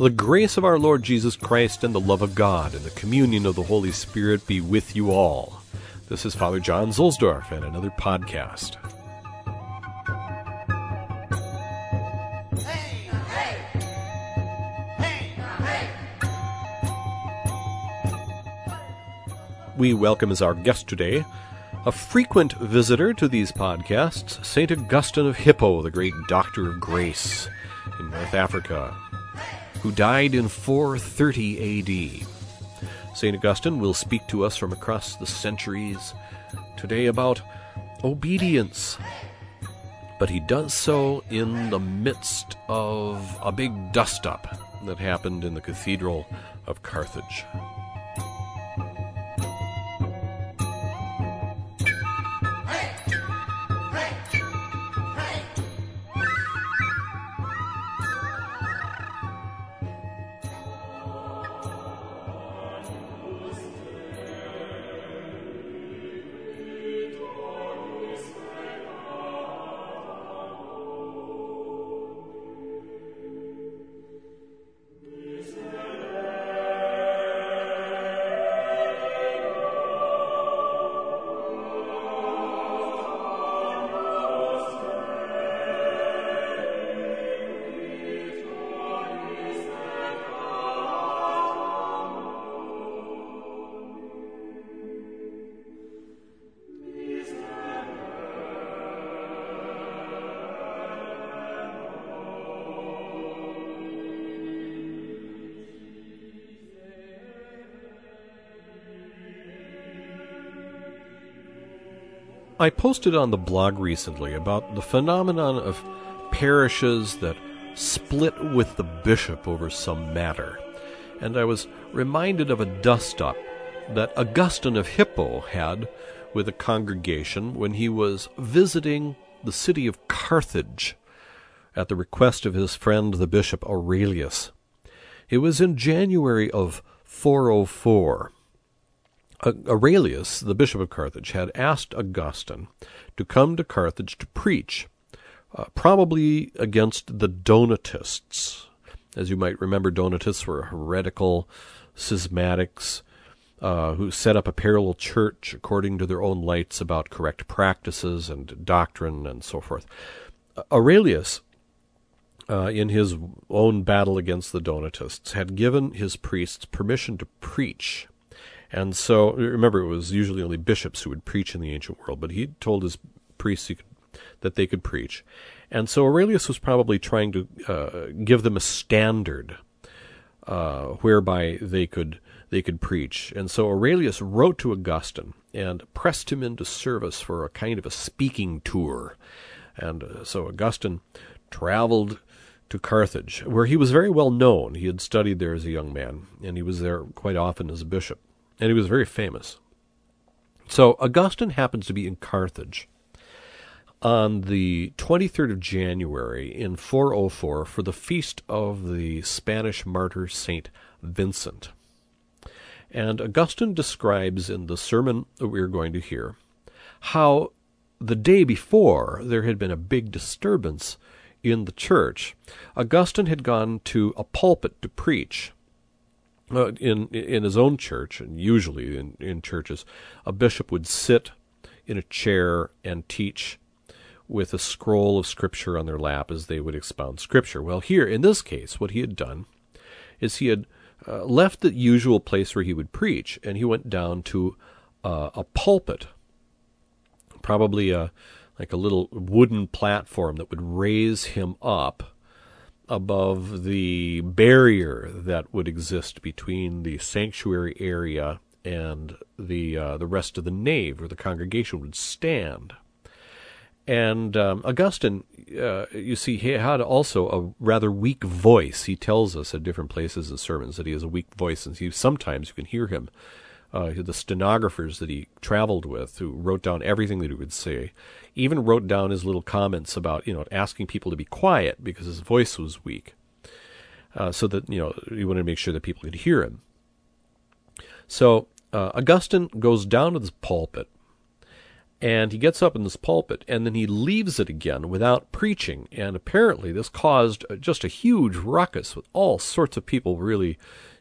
The grace of our Lord Jesus Christ and the love of God and the communion of the Holy Spirit be with you all. This is Father John Zuhlsdorf and another podcast. We welcome as our guest today a frequent visitor to these podcasts, St. Augustine of Hippo, the great doctor of grace in North Africa, who died in 430 AD. St. Augustine will speak to us from across the centuries today about obedience. But he does so in the midst of a big dust up that happened in the Cathedral of Carthage. I posted on the blog recently about the phenomenon of parishes that split with the bishop over some matter, and I was reminded of a dust up that Augustine of Hippo had with a congregation when he was visiting the city of Carthage at the request of his friend the bishop Aurelius. It was in January of 404 Aurelius, the bishop of Carthage, had asked Augustine to come to Carthage to preach, uh, probably against the Donatists. As you might remember, Donatists were heretical schismatics uh, who set up a parallel church according to their own lights about correct practices and doctrine and so forth. Aurelius, uh, in his own battle against the Donatists, had given his priests permission to preach and so, remember, it was usually only bishops who would preach in the ancient world, but he told his priests could, that they could preach. And so Aurelius was probably trying to uh, give them a standard uh, whereby they could they could preach. And so Aurelius wrote to Augustine and pressed him into service for a kind of a speaking tour. And uh, so Augustine traveled to Carthage, where he was very well known. He had studied there as a young man, and he was there quite often as a bishop and he was very famous. So Augustine happens to be in Carthage on the 23rd of January in 404 for the feast of the Spanish martyr Saint Vincent. And Augustine describes in the sermon that we are going to hear how the day before there had been a big disturbance in the church. Augustine had gone to a pulpit to preach uh, in in his own church, and usually in, in churches, a bishop would sit in a chair and teach with a scroll of scripture on their lap as they would expound scripture. Well, here in this case, what he had done is he had uh, left the usual place where he would preach, and he went down to uh, a pulpit, probably a like a little wooden platform that would raise him up above the barrier that would exist between the sanctuary area and the uh, the rest of the nave, where the congregation would stand. And um, Augustine, uh, you see, he had also a rather weak voice. He tells us at different places in sermons that he has a weak voice, and he, sometimes you can hear him. Uh, the stenographers that he traveled with, who wrote down everything that he would say, even wrote down his little comments about you know asking people to be quiet because his voice was weak, uh, so that you know he wanted to make sure that people could hear him. So uh, Augustine goes down to the pulpit, And he gets up in this pulpit and then he leaves it again without preaching. And apparently, this caused just a huge ruckus with all sorts of people really,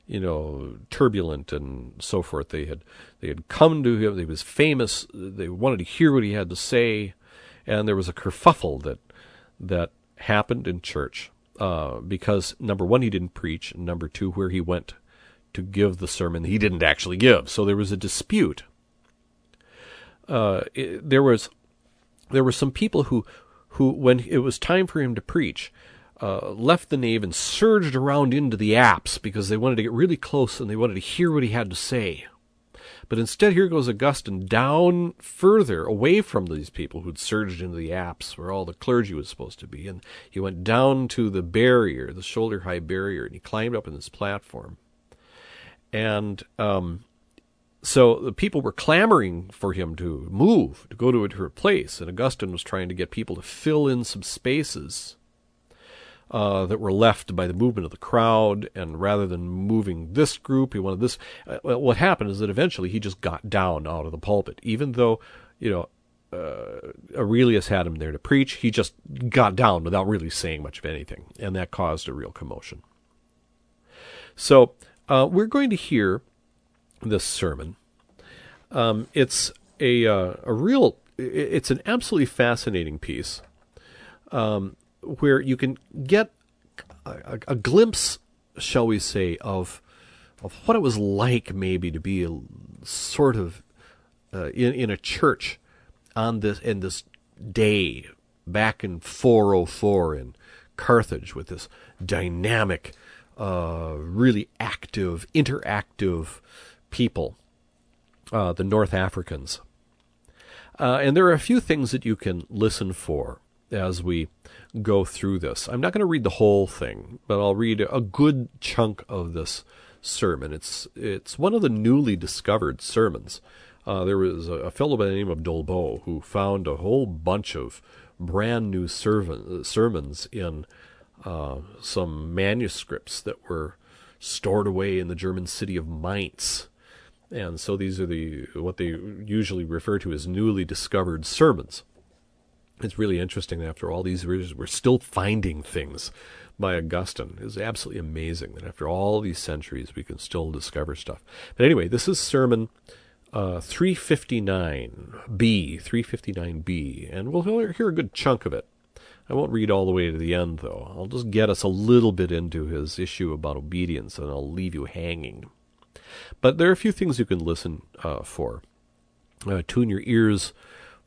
you know, turbulent and so forth. They had they had come to him. He was famous. They wanted to hear what he had to say, and there was a kerfuffle that that happened in church uh, because number one, he didn't preach, and number two, where he went to give the sermon, he didn't actually give. So there was a dispute. Uh, it, there was there were some people who who when it was time for him to preach uh, left the nave and surged around into the apse because they wanted to get really close and they wanted to hear what he had to say. But instead, here goes Augustine down further away from these people who'd surged into the apse where all the clergy was supposed to be. And he went down to the barrier, the shoulder high barrier, and he climbed up in this platform. And um, so the people were clamoring for him to move, to go to a different place. And Augustine was trying to get people to fill in some spaces uh, that were left by the movement of the crowd. And rather than moving this group, he wanted this. Uh, what happened is that eventually he just got down out of the pulpit, even though, you know, uh, Aurelius had him there to preach. He just got down without really saying much of anything, and that caused a real commotion. So uh, we're going to hear this sermon. Um, it's a uh, a real, it's an absolutely fascinating piece. Um, where you can get a, a, glimpse, shall we say, of of what it was like maybe to be a, sort of uh, in in a church on this in this day back in 404 in Carthage with this dynamic, uh, really active, interactive people, uh, the North Africans. Uh, and there are a few things that you can listen for as we go through this. I'm not going to read the whole thing, but I'll read a good chunk of this sermon. It's it's one of the newly discovered sermons. Uh, there was a, a, fellow by the name of Dolbeau who found a whole bunch of brand new sermons in uh, some manuscripts that were stored away in the German city of Mainz. And so these are the what they usually refer to as newly discovered sermons it's really interesting after all these years we're still finding things by Augustine. It's absolutely amazing that after all these centuries we can still discover stuff. But anyway, this is sermon uh, 359b, 359b, and we'll hear a good chunk of it. I won't read all the way to the end, though. I'll just get us a little bit into his issue about obedience, and I'll leave you hanging. But there are a few things you can listen uh, for. Uh, tune your ears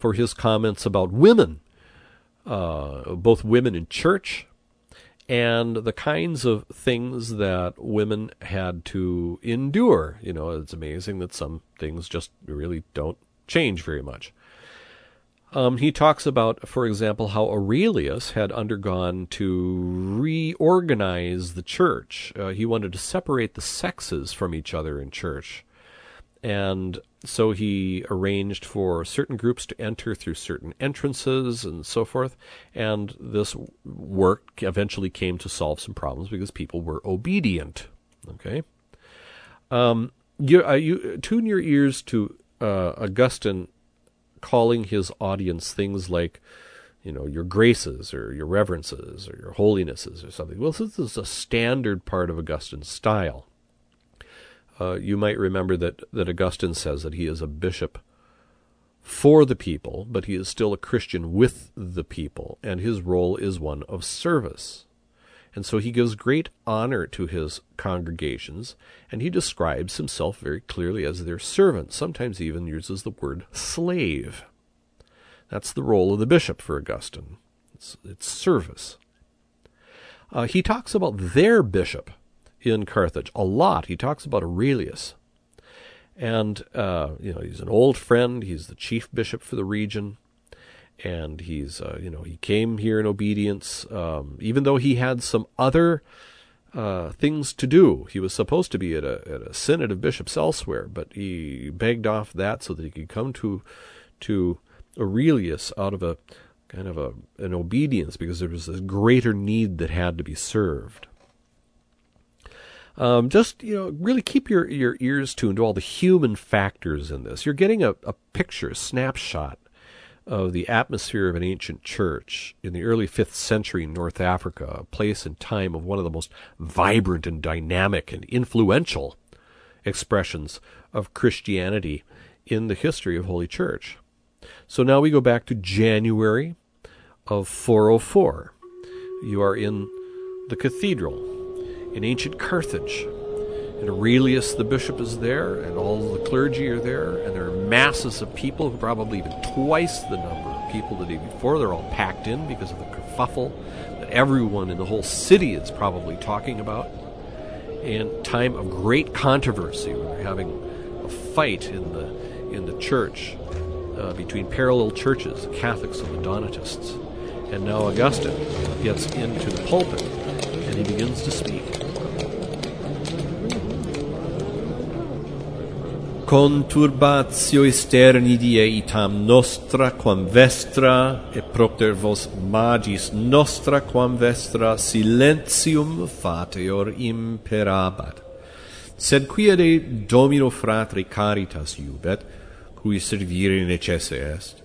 for his comments about women, uh, both women in church and the kinds of things that women had to endure. You know, it's amazing that some things just really don't change very much. Um, he talks about, for example, how Aurelius had undergone to reorganize the church. Uh, he wanted to separate the sexes from each other in church. And so he arranged for certain groups to enter through certain entrances and so forth. And this work eventually came to solve some problems because people were obedient. Okay. Um, you, uh, you tune your ears to uh, Augustine calling his audience things like, you know, your graces or your reverences or your holinesses or something. Well, this is a standard part of Augustine's style. Uh, you might remember that, that Augustine says that he is a bishop for the people, but he is still a Christian with the people, and his role is one of service. And so he gives great honor to his congregations, and he describes himself very clearly as their servant, sometimes even uses the word slave. That's the role of the bishop for Augustine. It's, it's service. Uh, he talks about their bishop in Carthage a lot. He talks about Aurelius. And, uh, you know, he's an old friend. He's the chief bishop for the region. And he's, uh, you know, he came here in obedience, um, even though he had some other uh, things to do. He was supposed to be at a, at a synod of bishops elsewhere, but he begged off that so that he could come to to Aurelius out of a kind of a an obedience because there was a greater need that had to be served. Um, just you know, really keep your, your ears tuned to all the human factors in this. You're getting a, a picture, a snapshot, of the atmosphere of an ancient church in the early 5th century in North Africa, a place and time of one of the most vibrant and dynamic and influential expressions of Christianity in the history of Holy Church. So now we go back to January of 404. You are in the cathedral in ancient Carthage. And Aurelius the bishop is there, and all the clergy are there, and there are masses of people, probably even twice the number of people the day before. They're all packed in because of the kerfuffle that everyone in the whole city is probably talking about. And time of great controversy. We're having a fight in the in the church uh, between parallel churches, the Catholics and the Donatists. And now Augustine gets into the pulpit and he begins to speak. conturbatio esterni die itam nostra quam vestra et propter vos magis nostra quam vestra silentium fateor imperabat. Sed quiede domino fratri caritas iubet cui servire necesse est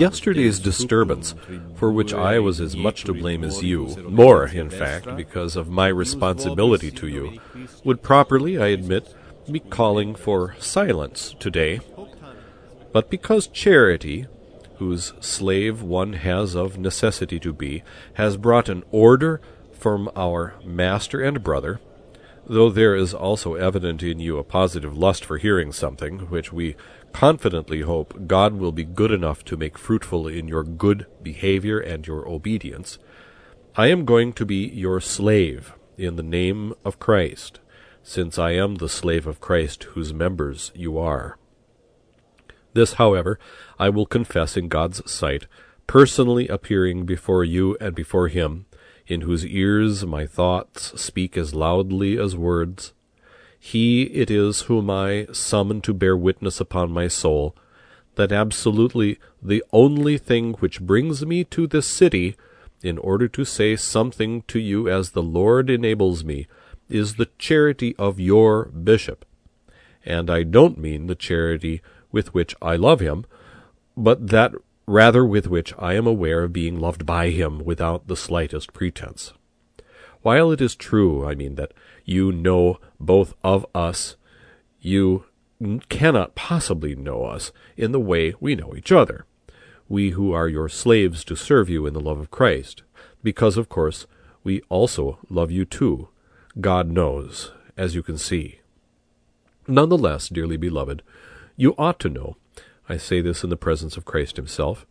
Yesterday's disturbance, for which I was as much to blame as you, more, in fact, because of my responsibility to you, would properly, I admit, be calling for silence today. But because charity, whose slave one has of necessity to be, has brought an order from our master and brother, though there is also evident in you a positive lust for hearing something, which we confidently hope God will be good enough to make fruitful in your good behavior and your obedience, I am going to be your slave in the name of Christ, since I am the slave of Christ whose members you are. This, however, I will confess in God's sight, personally appearing before you and before him, in whose ears my thoughts speak as loudly as words, he it is whom I summon to bear witness upon my soul, that absolutely the only thing which brings me to this city, in order to say something to you as the Lord enables me, is the charity of your bishop. And I don't mean the charity with which I love him, but that rather with which I am aware of being loved by him without the slightest pretense. While it is true, I mean, that you know both of us. You cannot possibly know us in the way we know each other, we who are your slaves to serve you in the love of Christ, because, of course, we also love you too. God knows, as you can see. None the less, dearly beloved, you ought to know, I say this in the presence of Christ himself,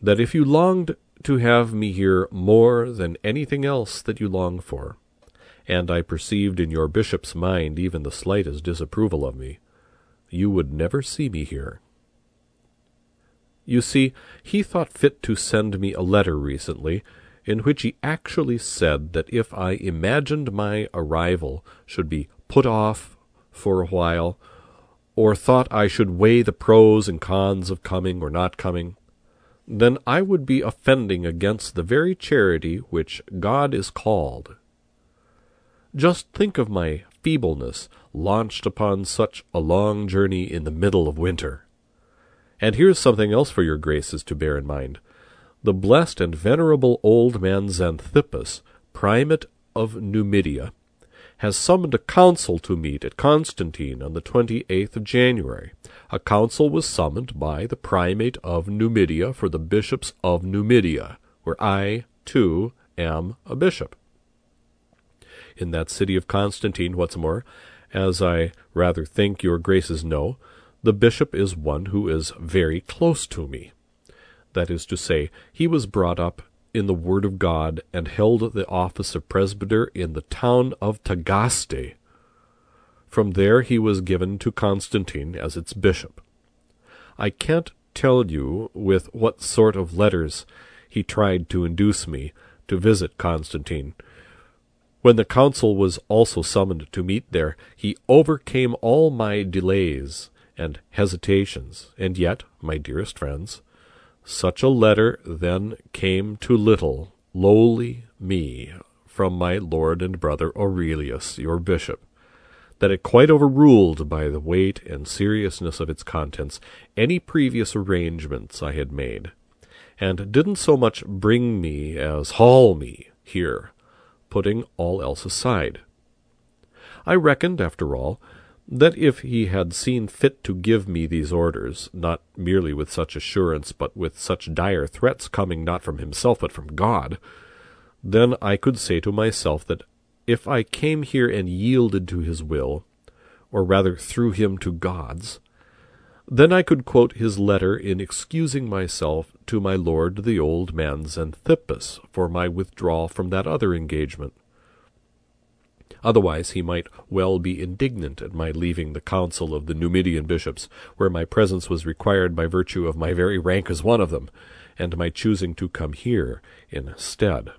that if you longed to have me here more than anything else that you long for, and I perceived in your bishop's mind even the slightest disapproval of me, you would never see me here. You see, he thought fit to send me a letter recently, in which he actually said that if I imagined my arrival should be put off for a while, or thought I should weigh the pros and cons of coming or not coming, then I would be offending against the very charity which God is called. Just think of my feebleness launched upon such a long journey in the middle of winter. And here's something else for your graces to bear in mind. The blessed and venerable old man Xanthippus, primate of Numidia, has summoned a council to meet at Constantine on the 28th of January. A council was summoned by the primate of Numidia for the bishops of Numidia, where I, too, am a bishop in that city of Constantine. What's more, as I rather think your graces know, the bishop is one who is very close to me. That is to say, he was brought up in the Word of God and held the office of presbyter in the town of Tagaste. From there he was given to Constantine as its bishop. I can't tell you with what sort of letters he tried to induce me to visit Constantine, when the council was also summoned to meet there, he overcame all my delays and hesitations, and yet, my dearest friends, such a letter then came to little, lowly me from my lord and brother Aurelius, your bishop, that it quite overruled by the weight and seriousness of its contents any previous arrangements I had made, and didn't so much bring me as haul me here, putting all else aside. I reckoned, after all, that if he had seen fit to give me these orders, not merely with such assurance, but with such dire threats coming not from himself but from God, then I could say to myself that if I came here and yielded to his will, or rather through him to God's, then I could quote his letter in excusing myself to my lord the old man Xanthippus for my withdrawal from that other engagement. Otherwise he might well be indignant at my leaving the council of the Numidian bishops, where my presence was required by virtue of my very rank as one of them, and my choosing to come here instead.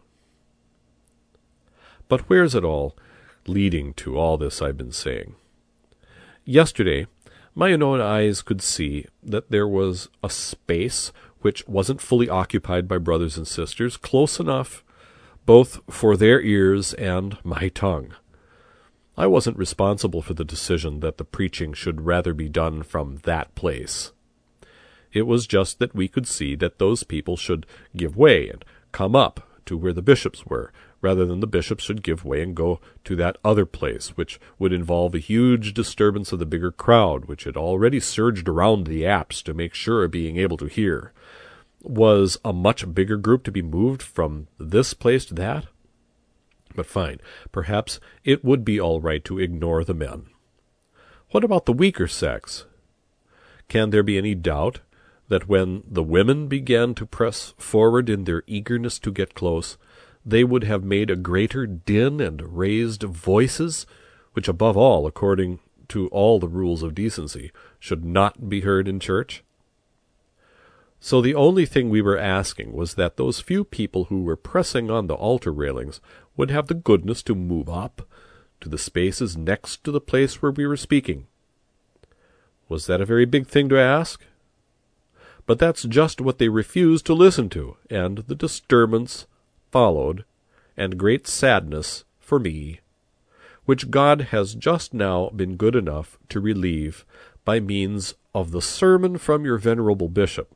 But where's it all leading to, all this I've been saying? Yesterday, my own eyes could see that there was a space which wasn't fully occupied by brothers and sisters, close enough both for their ears and my tongue. I wasn't responsible for the decision that the preaching should rather be done from that place. It was just that we could see that those people should give way and come up to where the bishops were, rather than the bishops should give way and go to that other place, which would involve a huge disturbance of the bigger crowd, which had already surged around the apse to make sure of being able to hear. Was a much bigger group to be moved from this place to that? But fine, perhaps it would be all right to ignore the men. What about the weaker sex? Can there be any doubt that when the women began to press forward in their eagerness to get close, they would have made a greater din and raised voices, which above all, according to all the rules of decency, should not be heard in church? So the only thing we were asking was that those few people who were pressing on the altar railings would have the goodness to move up to the spaces next to the place where we were speaking. Was that a very big thing to ask? But that's just what they refused to listen to, and the disturbance followed, and great sadness for me, which God has just now been good enough to relieve by means of the sermon from your venerable bishop.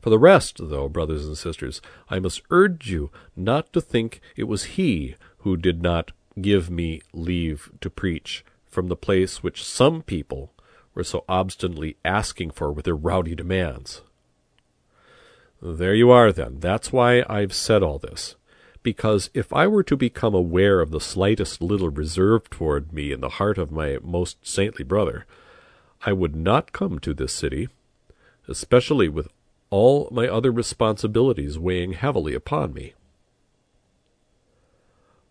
For the rest, though, brothers and sisters, I must urge you not to think it was he who did not give me leave to preach from the place which some people were so obstinately asking for with their rowdy demands. There you are, then. That's why I've said all this. Because if I were to become aware of the slightest little reserve toward me in the heart of my most saintly brother, I would not come to this city, especially with all my other responsibilities weighing heavily upon me.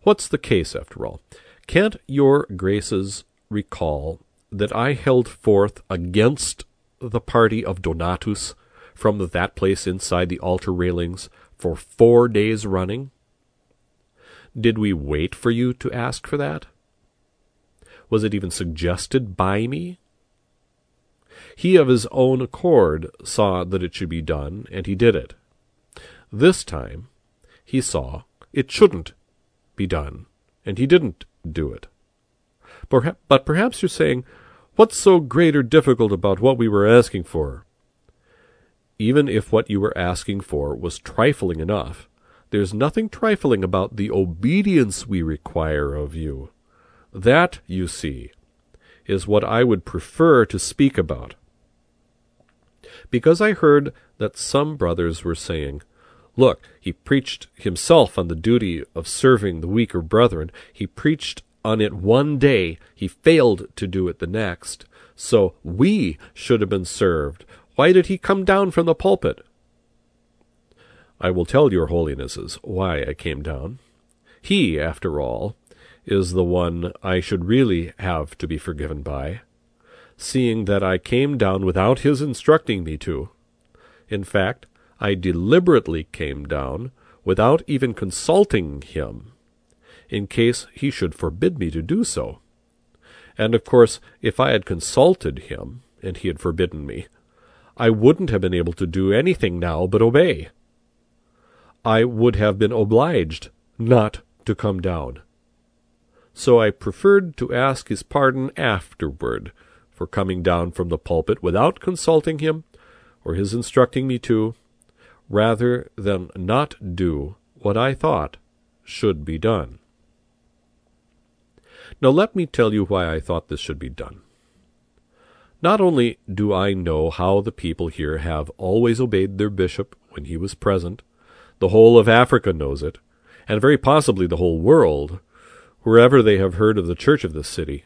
What's the case, after all? Can't your graces recall that I held forth against the party of Donatus from that place inside the altar railings for four days running? Did we wait for you to ask for that? Was it even suggested by me? He of his own accord saw that it should be done, and he did it. This time he saw it shouldn't be done, and he didn't do it. But perhaps you're saying, What's so great or difficult about what we were asking for? even if what you were asking for was trifling enough, there's nothing trifling about the obedience we require of you. That, you see, is what I would prefer to speak about. Because I heard that some brothers were saying, Look, he preached himself on the duty of serving the weaker brethren. He preached on it one day. He failed to do it the next. So we should have been served why did he come down from the pulpit? I will tell your holinesses why I came down. He, after all, is the one I should really have to be forgiven by, seeing that I came down without his instructing me to. In fact, I deliberately came down without even consulting him, in case he should forbid me to do so. And of course, if I had consulted him, and he had forbidden me, I wouldn't have been able to do anything now but obey. I would have been obliged not to come down. so I preferred to ask his pardon afterward for coming down from the pulpit without consulting him or his instructing me to, rather than not do what I thought should be done. Now let me tell you why I thought this should be done. Not only do I know how the people here have always obeyed their bishop when he was present, the whole of Africa knows it, and very possibly the whole world, wherever they have heard of the church of this city.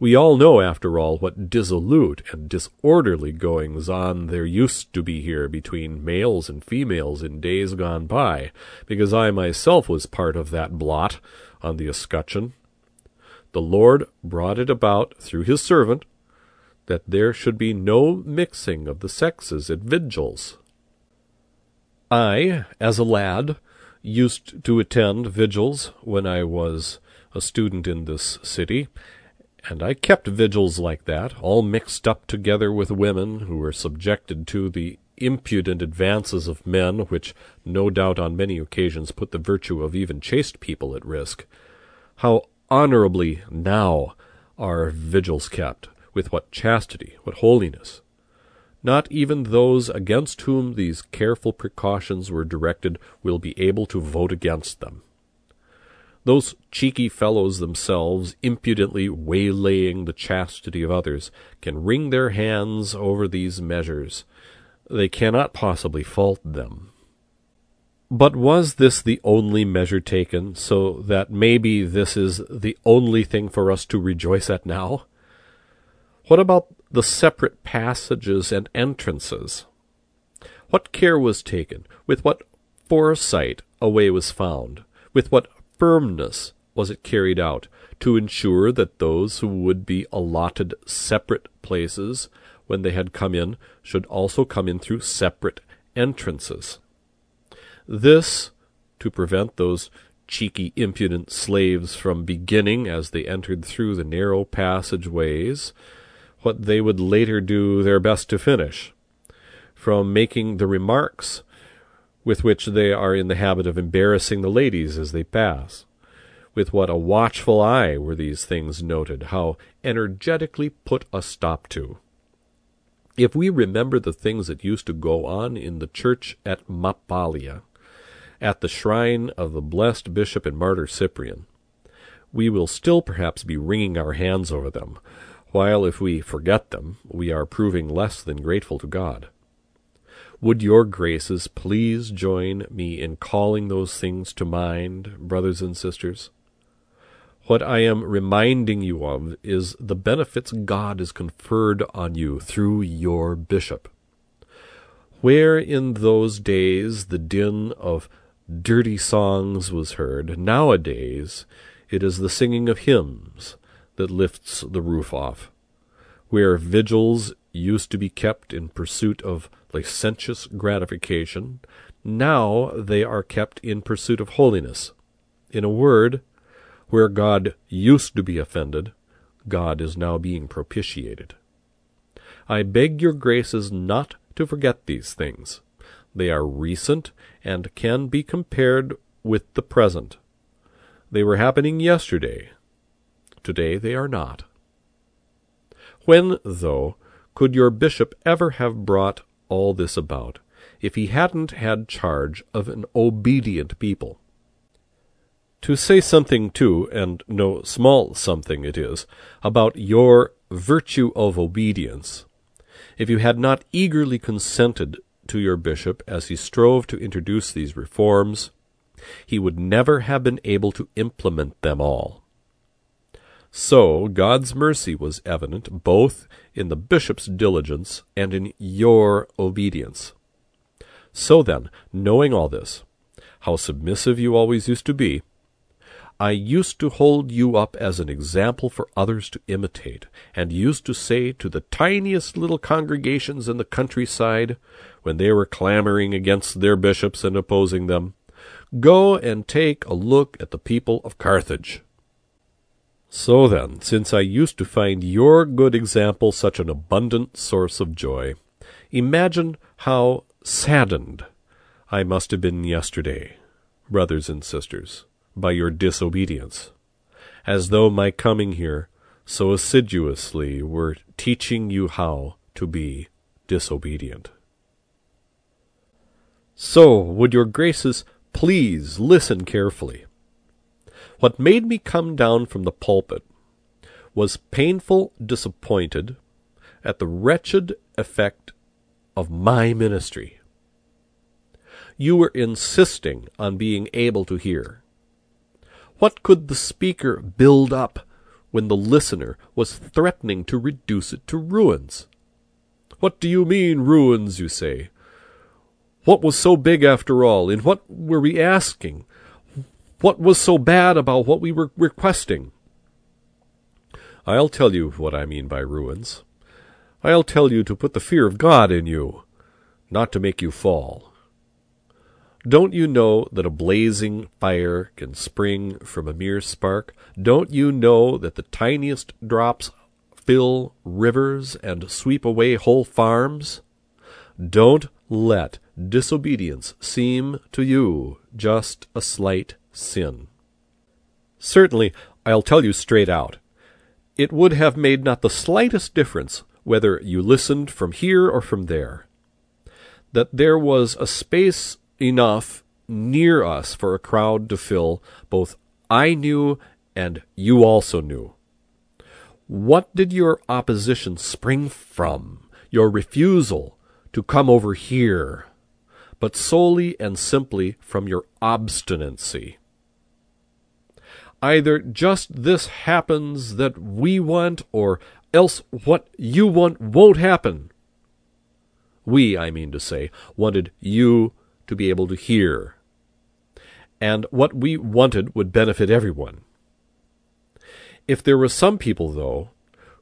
We all know, after all, what dissolute and disorderly goings on there used to be here between males and females in days gone by, because I myself was part of that blot on the escutcheon. The Lord brought it about through his servant that there should be no mixing of the sexes at vigils. I, as a lad, used to attend vigils when I was a student in this city, and I kept vigils like that, all mixed up together with women who were subjected to the impudent advances of men, which no doubt on many occasions put the virtue of even chaste people at risk. How honorably now are vigils kept, with what chastity, what holiness! Not even those against whom these careful precautions were directed will be able to vote against them. Those cheeky fellows themselves, impudently waylaying the chastity of others, can wring their hands over these measures. They cannot possibly fault them. But was this the only measure taken, so that maybe this is the only thing for us to rejoice at now? What about the separate passages and entrances? What care was taken, with what foresight a way was found, with what firmness was it carried out, to ensure that those who would be allotted separate places when they had come in should also come in through separate entrances. This to prevent those cheeky, impudent slaves from beginning, as they entered through the narrow passageways, what they would later do their best to finish, from making the remarks with which they are in the habit of embarrassing the ladies as they pass. With what a watchful eye were these things noted, how energetically put a stop to. If we remember the things that used to go on in the church at Mappalia, at the shrine of the blessed bishop and martyr Cyprian, we will still perhaps be wringing our hands over them, while if we forget them, we are proving less than grateful to God. Would your graces please join me in calling those things to mind, brothers and sisters? What I am reminding you of is the benefits God has conferred on you through your bishop. Where in those days the din of dirty songs was heard, nowadays it is the singing of hymns that lifts the roof off. Where vigils used to be kept in pursuit of licentious gratification, now they are kept in pursuit of holiness. In a word, where God used to be offended, God is now being propitiated. I beg your graces not to forget these things. They are recent and can be compared with the present. They were happening yesterday, Today they are not. When, though, could your bishop ever have brought all this about, if he hadn't had charge of an obedient people? To say something, too, and no small something it is, about your virtue of obedience, if you had not eagerly consented to your bishop as he strove to introduce these reforms, he would never have been able to implement them all. So God's mercy was evident both in the bishop's diligence and in your obedience. So then, knowing all this, how submissive you always used to be, I used to hold you up as an example for others to imitate, and used to say to the tiniest little congregations in the countryside, when they were clamoring against their bishops and opposing them, Go and take a look at the people of Carthage. So then, since I used to find your good example such an abundant source of joy, imagine how saddened I must have been yesterday, brothers and sisters, by your disobedience, as though my coming here so assiduously were teaching you how to be disobedient. So, would your graces please listen carefully? What made me come down from the pulpit was painful disappointed at the wretched effect of my ministry. You were insisting on being able to hear. What could the speaker build up when the listener was threatening to reduce it to ruins? What do you mean, ruins, you say? What was so big after all? In what were we asking? What was so bad about what we were requesting? I'll tell you what I mean by ruins. I'll tell you to put the fear of God in you, not to make you fall. Don't you know that a blazing fire can spring from a mere spark? Don't you know that the tiniest drops fill rivers and sweep away whole farms? Don't let disobedience seem to you just a slight sin. Certainly, I'll tell you straight out, it would have made not the slightest difference whether you listened from here or from there. That there was a space enough near us for a crowd to fill, both I knew and you also knew. What did your opposition spring from? Your refusal to come over here, but solely and simply from your obstinacy. Either just this happens that we want, or else what you want won't happen. We, I mean to say, wanted you to be able to hear. And what we wanted would benefit everyone. If there were some people, though,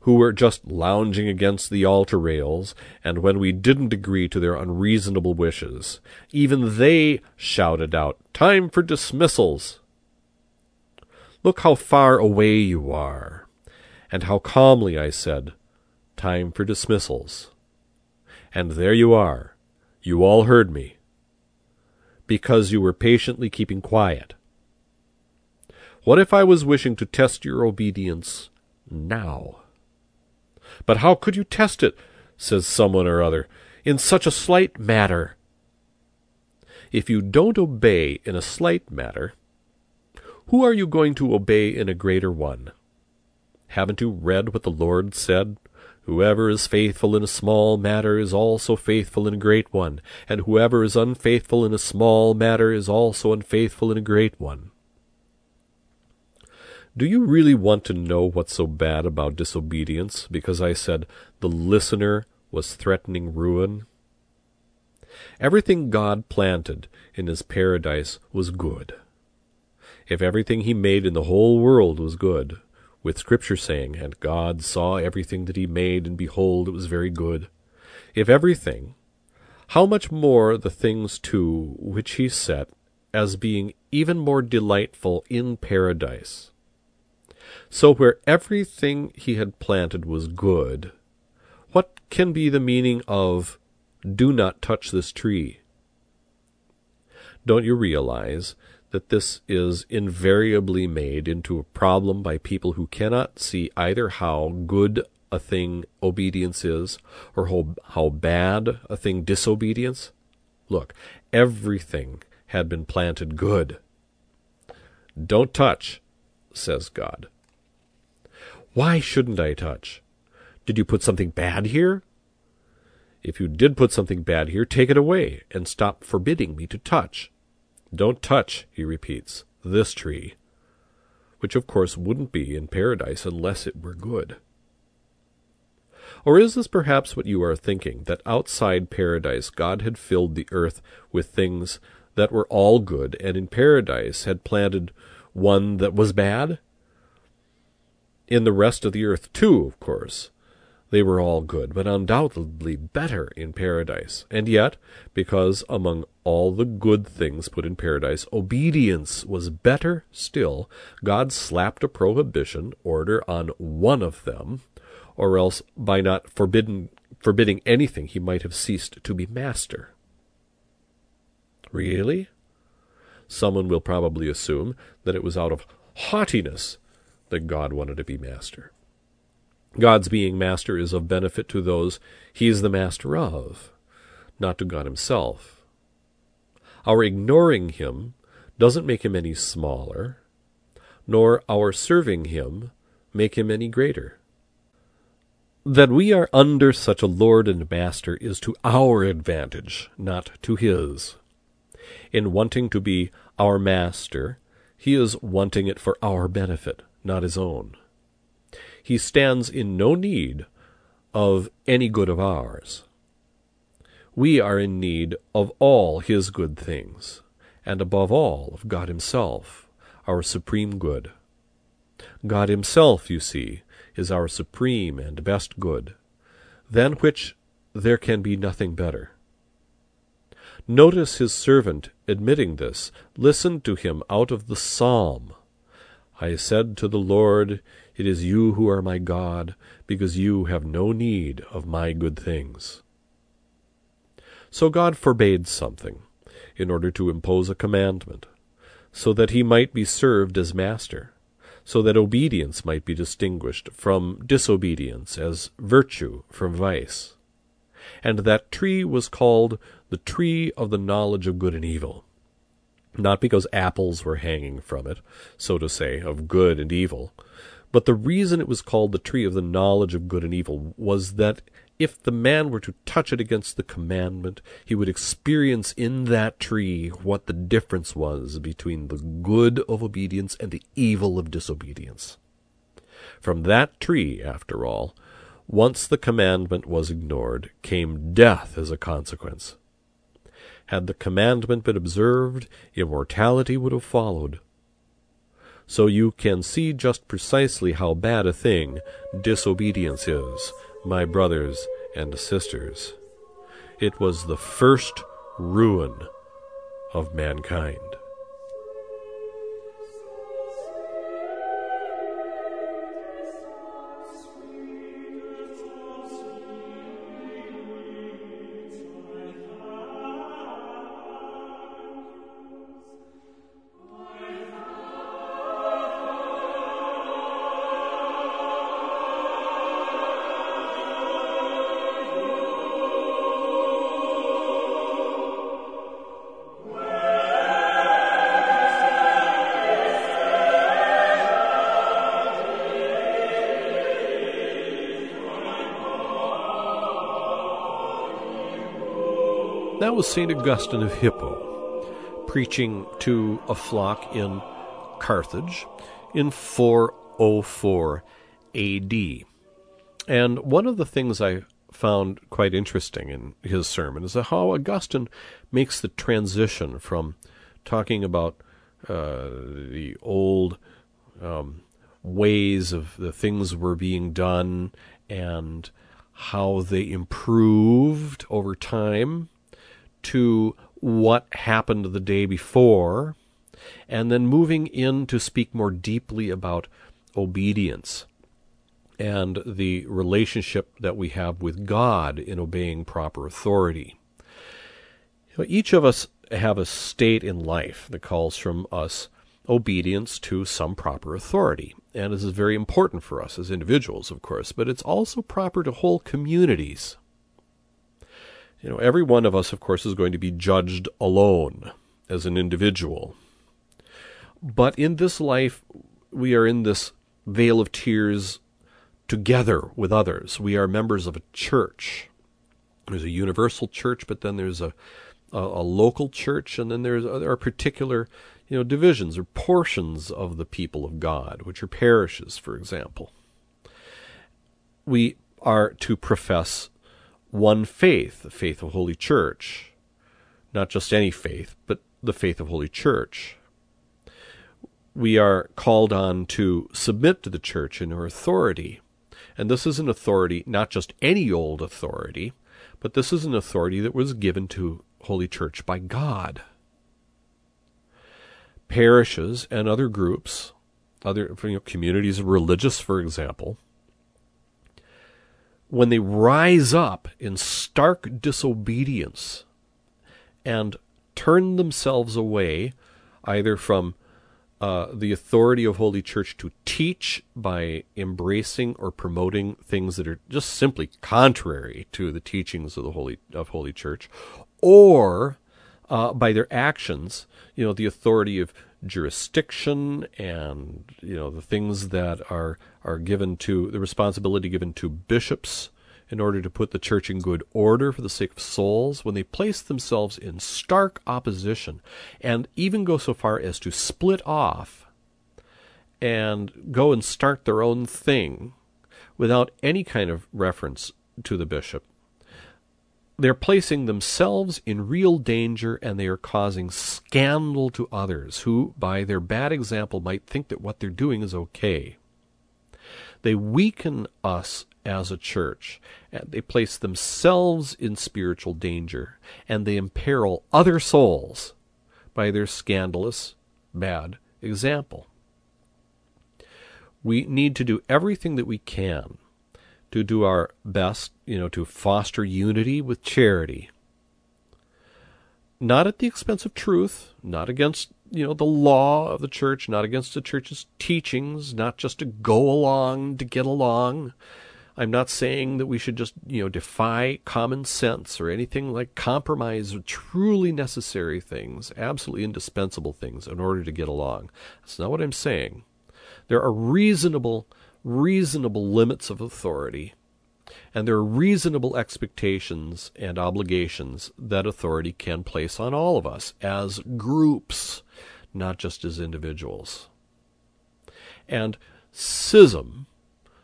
who were just lounging against the altar rails, and when we didn't agree to their unreasonable wishes, even they shouted out, Time for dismissals! Look how far away you are. And how calmly I said, Time for dismissals. And there you are. You all heard me. Because you were patiently keeping quiet. What if I was wishing to test your obedience now? But how could you test it, says someone or other, in such a slight matter? If you don't obey in a slight matter, who are you going to obey in a greater one? Haven't you read what the Lord said? Whoever is faithful in a small matter is also faithful in a great one, and whoever is unfaithful in a small matter is also unfaithful in a great one. Do you really want to know what's so bad about disobedience because I said the listener was threatening ruin? Everything God planted in his paradise was good if everything he made in the whole world was good, with Scripture saying, And God saw everything that he made, and behold, it was very good. If everything, how much more the things too which he set as being even more delightful in paradise? So where everything he had planted was good, what can be the meaning of, Do not touch this tree? Don't you realize that this is invariably made into a problem by people who cannot see either how good a thing obedience is or how, how bad a thing disobedience? Look, everything had been planted good. Don't touch, says God. Why shouldn't I touch? Did you put something bad here? If you did put something bad here, take it away and stop forbidding me to touch. Don't touch, he repeats, this tree, which of course wouldn't be in paradise unless it were good. Or is this perhaps what you are thinking, that outside paradise God had filled the earth with things that were all good, and in paradise had planted one that was bad? In the rest of the earth, too, of course, they were all good, but undoubtedly better in paradise. And yet, because among all the good things put in paradise, obedience was better still, God slapped a prohibition order on one of them, or else by not forbidden, forbidding anything he might have ceased to be master. Really? Someone will probably assume that it was out of haughtiness that God wanted to be master. God's being master is of benefit to those he is the master of, not to God himself. Our ignoring him doesn't make him any smaller, nor our serving him make him any greater. That we are under such a Lord and Master is to our advantage, not to his. In wanting to be our Master, he is wanting it for our benefit, not his own. He stands in no need of any good of ours. We are in need of all his good things, and above all of God himself, our supreme good. God himself, you see, is our supreme and best good, than which there can be nothing better. Notice his servant admitting this, listened to him out of the psalm. I said to the Lord, It is you who are my God, because you have no need of my good things. So God forbade something, in order to impose a commandment, so that he might be served as master so that obedience might be distinguished from disobedience as virtue from vice. And that tree was called the tree of the knowledge of good and evil. Not because apples were hanging from it, so to say, of good and evil, but the reason it was called the tree of the knowledge of good and evil was that if the man were to touch it against the commandment, he would experience in that tree what the difference was between the good of obedience and the evil of disobedience. From that tree, after all, once the commandment was ignored, came death as a consequence. Had the commandment been observed, immortality would have followed. So you can see just precisely how bad a thing disobedience is my brothers and sisters. It was the first ruin of mankind. Was St. Augustine of Hippo, preaching to a flock in Carthage in 404 AD. And one of the things I found quite interesting in his sermon is how Augustine makes the transition from talking about uh, the old um, ways of the things were being done and how they improved over time to what happened the day before, and then moving in to speak more deeply about obedience and the relationship that we have with God in obeying proper authority. Each of us have a state in life that calls from us obedience to some proper authority. And this is very important for us as individuals, of course, but it's also proper to whole communities. You know, every one of us, of course, is going to be judged alone as an individual. But in this life, we are in this vale of tears together with others. We are members of a church. There's a universal church, but then there's a, a, a local church, and then there's there are particular you know divisions or portions of the people of God, which are parishes, for example. We are to profess one faith, the faith of Holy Church. Not just any faith, but the faith of Holy Church. We are called on to submit to the church in her authority. And this is an authority, not just any old authority, but this is an authority that was given to Holy Church by God. Parishes and other groups, other you know, communities of religious, for example, when they rise up in stark disobedience and turn themselves away either from uh, the authority of Holy Church to teach by embracing or promoting things that are just simply contrary to the teachings of the Holy of Holy Church, or uh, by their actions, you know, the authority of jurisdiction and you know the things that are are given to the responsibility given to bishops in order to put the church in good order for the sake of souls, when they place themselves in stark opposition and even go so far as to split off and go and start their own thing without any kind of reference to the bishop, they're placing themselves in real danger and they are causing scandal to others who, by their bad example, might think that what they're doing is okay. They weaken us as a church. And they place themselves in spiritual danger and they imperil other souls by their scandalous, bad example. We need to do everything that we can to do our best, you know, to foster unity with charity. Not at the expense of truth, not against, you know, the law of the church, not against the church's teachings, not just to go along to get along, I'm not saying that we should just, you know, defy common sense or anything like compromise or truly necessary things, absolutely indispensable things in order to get along. That's not what I'm saying. There are reasonable, reasonable limits of authority, and there are reasonable expectations and obligations that authority can place on all of us as groups, not just as individuals. And schism,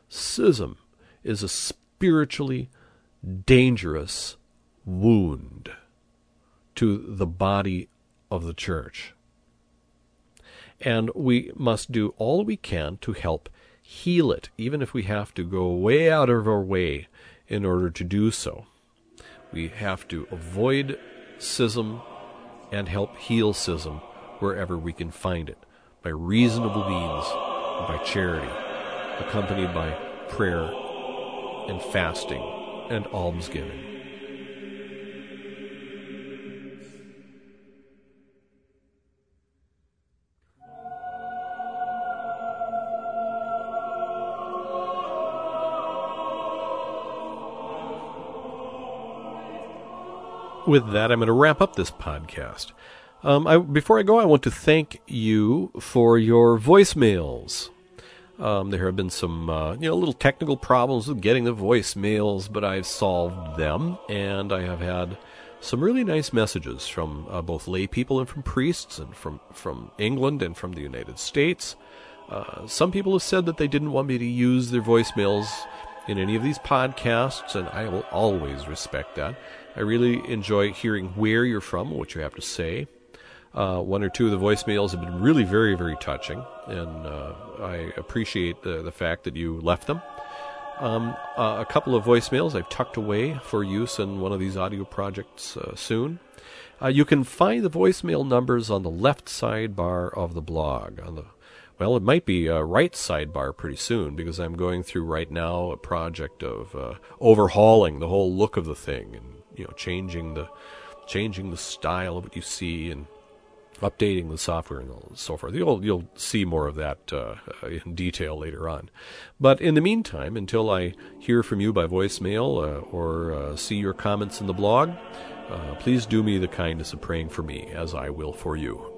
schism is a spiritually dangerous wound to the body of the church. And we must do all we can to help heal it, even if we have to go way out of our way in order to do so. We have to avoid schism and help heal schism wherever we can find it by reasonable means by charity, accompanied by prayer and fasting and almsgiving. With that, I'm going to wrap up this podcast. Um, I, before I go, I want to thank you for your voicemails. Um, there have been some, uh, you know, little technical problems with getting the voicemails, but I've solved them, and I have had some really nice messages from uh, both lay people and from priests, and from from England and from the United States. Uh, some people have said that they didn't want me to use their voicemails in any of these podcasts, and I will always respect that. I really enjoy hearing where you're from, what you have to say. Uh, one or two of the voicemails have been really very, very touching, and uh, I appreciate the, the fact that you left them. Um, uh, a couple of voicemails I've tucked away for use in one of these audio projects uh, soon. Uh, you can find the voicemail numbers on the left sidebar of the blog. On the well, it might be a right sidebar pretty soon because I'm going through right now a project of uh, overhauling the whole look of the thing and you know changing the changing the style of what you see and updating the software and so forth. You'll you'll see more of that uh, in detail later on. But in the meantime, until I hear from you by voicemail uh, or uh, see your comments in the blog, uh, please do me the kindness of praying for me, as I will for you.